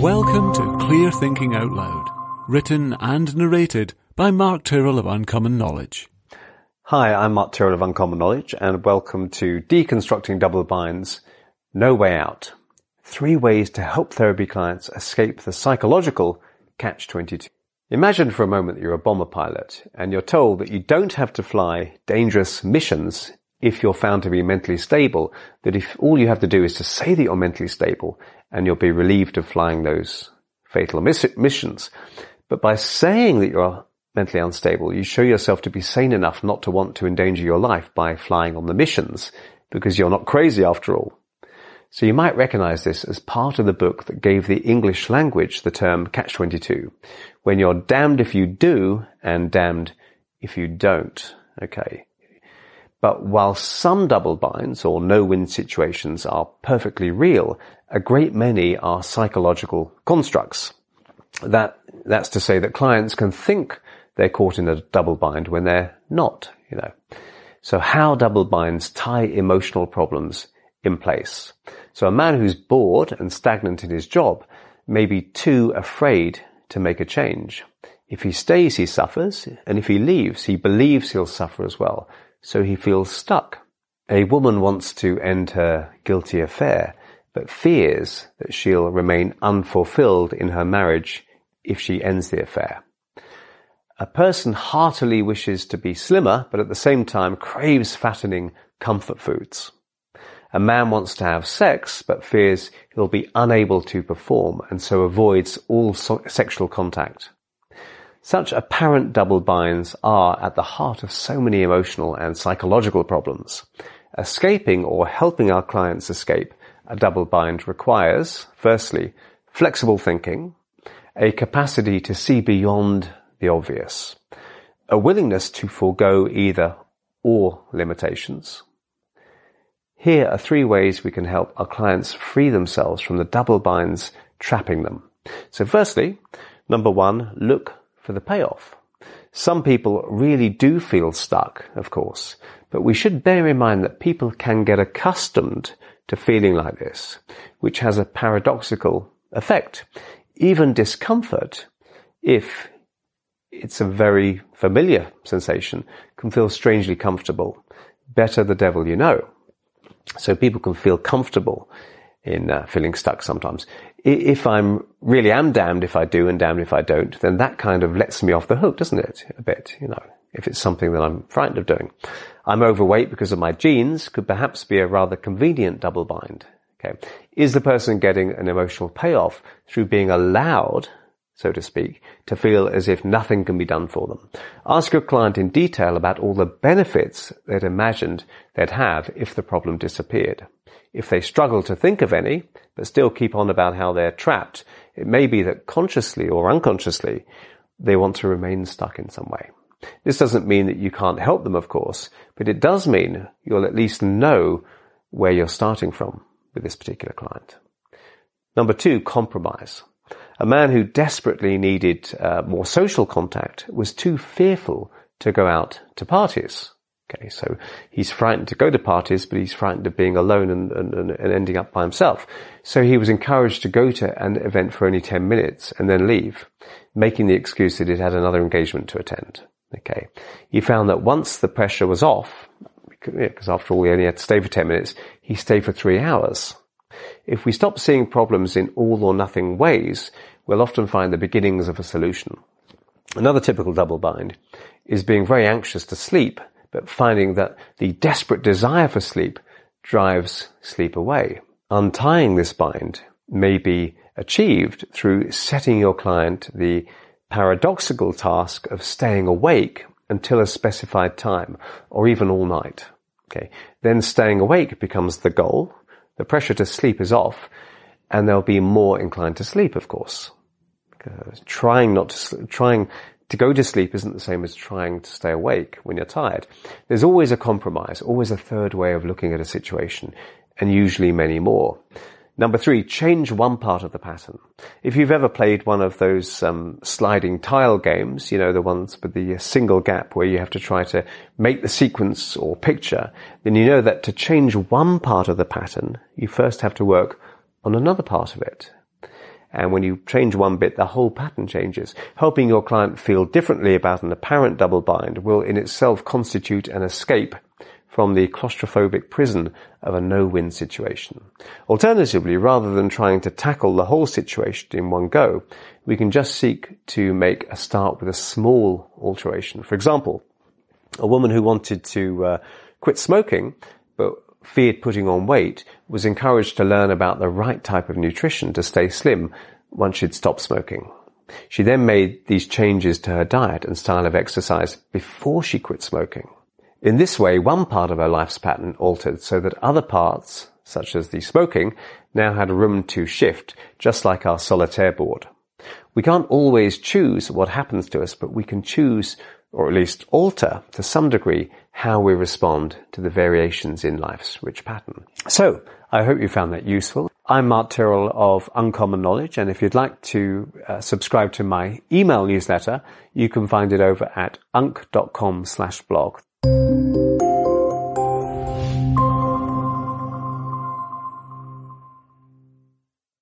Welcome to Clear Thinking Out Loud, written and narrated by Mark Tyrrell of Uncommon Knowledge. Hi, I'm Mark Tyrrell of Uncommon Knowledge, and welcome to Deconstructing Double Binds No Way Out. Three ways to help therapy clients escape the psychological catch 22. Imagine for a moment that you're a bomber pilot and you're told that you don't have to fly dangerous missions if you're found to be mentally stable, that if all you have to do is to say that you're mentally stable and you'll be relieved of flying those fatal miss- missions. But by saying that you're mentally unstable, you show yourself to be sane enough not to want to endanger your life by flying on the missions because you're not crazy after all. So you might recognize this as part of the book that gave the English language the term catch-22, when you're damned if you do and damned if you don't. Okay. But while some double binds or no-win situations are perfectly real, a great many are psychological constructs. That, that's to say that clients can think they're caught in a double bind when they're not, you know. So how double binds tie emotional problems in place. So a man who's bored and stagnant in his job may be too afraid to make a change. If he stays, he suffers, and if he leaves, he believes he'll suffer as well so he feels stuck. A woman wants to end her guilty affair, but fears that she'll remain unfulfilled in her marriage if she ends the affair. A person heartily wishes to be slimmer, but at the same time craves fattening comfort foods. A man wants to have sex, but fears he'll be unable to perform and so avoids all so- sexual contact. Such apparent double binds are at the heart of so many emotional and psychological problems. Escaping or helping our clients escape a double bind requires, firstly, flexible thinking, a capacity to see beyond the obvious, a willingness to forego either or limitations. Here are three ways we can help our clients free themselves from the double binds trapping them. So firstly, number one, look for the payoff. Some people really do feel stuck, of course, but we should bear in mind that people can get accustomed to feeling like this, which has a paradoxical effect. Even discomfort, if it's a very familiar sensation, can feel strangely comfortable. Better the devil you know. So people can feel comfortable in uh, feeling stuck sometimes. If I'm really am damned if I do and damned if I don't, then that kind of lets me off the hook, doesn't it? A bit, you know, if it's something that I'm frightened of doing. I'm overweight because of my genes could perhaps be a rather convenient double bind. Okay. Is the person getting an emotional payoff through being allowed, so to speak, to feel as if nothing can be done for them? Ask your client in detail about all the benefits they'd imagined they'd have if the problem disappeared. If they struggle to think of any, but still keep on about how they're trapped, it may be that consciously or unconsciously they want to remain stuck in some way. This doesn't mean that you can't help them, of course, but it does mean you'll at least know where you're starting from with this particular client. Number two, compromise. A man who desperately needed uh, more social contact was too fearful to go out to parties. Okay, so he's frightened to go to parties, but he's frightened of being alone and, and, and, ending up by himself. So he was encouraged to go to an event for only 10 minutes and then leave, making the excuse that he'd had another engagement to attend. Okay. He found that once the pressure was off, because after all, he only had to stay for 10 minutes, he stayed for three hours. If we stop seeing problems in all or nothing ways, we'll often find the beginnings of a solution. Another typical double bind is being very anxious to sleep but finding that the desperate desire for sleep drives sleep away. Untying this bind may be achieved through setting your client the paradoxical task of staying awake until a specified time or even all night. Okay. Then staying awake becomes the goal. The pressure to sleep is off and they'll be more inclined to sleep, of course. Uh, trying not to, trying to go to sleep isn't the same as trying to stay awake when you're tired. There's always a compromise, always a third way of looking at a situation, and usually many more. Number three, change one part of the pattern. If you've ever played one of those um, sliding tile games, you know, the ones with the single gap where you have to try to make the sequence or picture, then you know that to change one part of the pattern, you first have to work on another part of it. And when you change one bit, the whole pattern changes. Helping your client feel differently about an apparent double bind will in itself constitute an escape from the claustrophobic prison of a no-win situation. Alternatively, rather than trying to tackle the whole situation in one go, we can just seek to make a start with a small alteration. For example, a woman who wanted to uh, quit smoking, but feared putting on weight, was encouraged to learn about the right type of nutrition to stay slim once she'd stopped smoking. She then made these changes to her diet and style of exercise before she quit smoking. In this way, one part of her life's pattern altered so that other parts, such as the smoking, now had room to shift, just like our solitaire board. We can't always choose what happens to us, but we can choose, or at least alter to some degree, how we respond to the variations in life's rich pattern. So, I hope you found that useful. I'm Mark Tyrrell of Uncommon Knowledge, and if you'd like to uh, subscribe to my email newsletter, you can find it over at unk.com slash blog.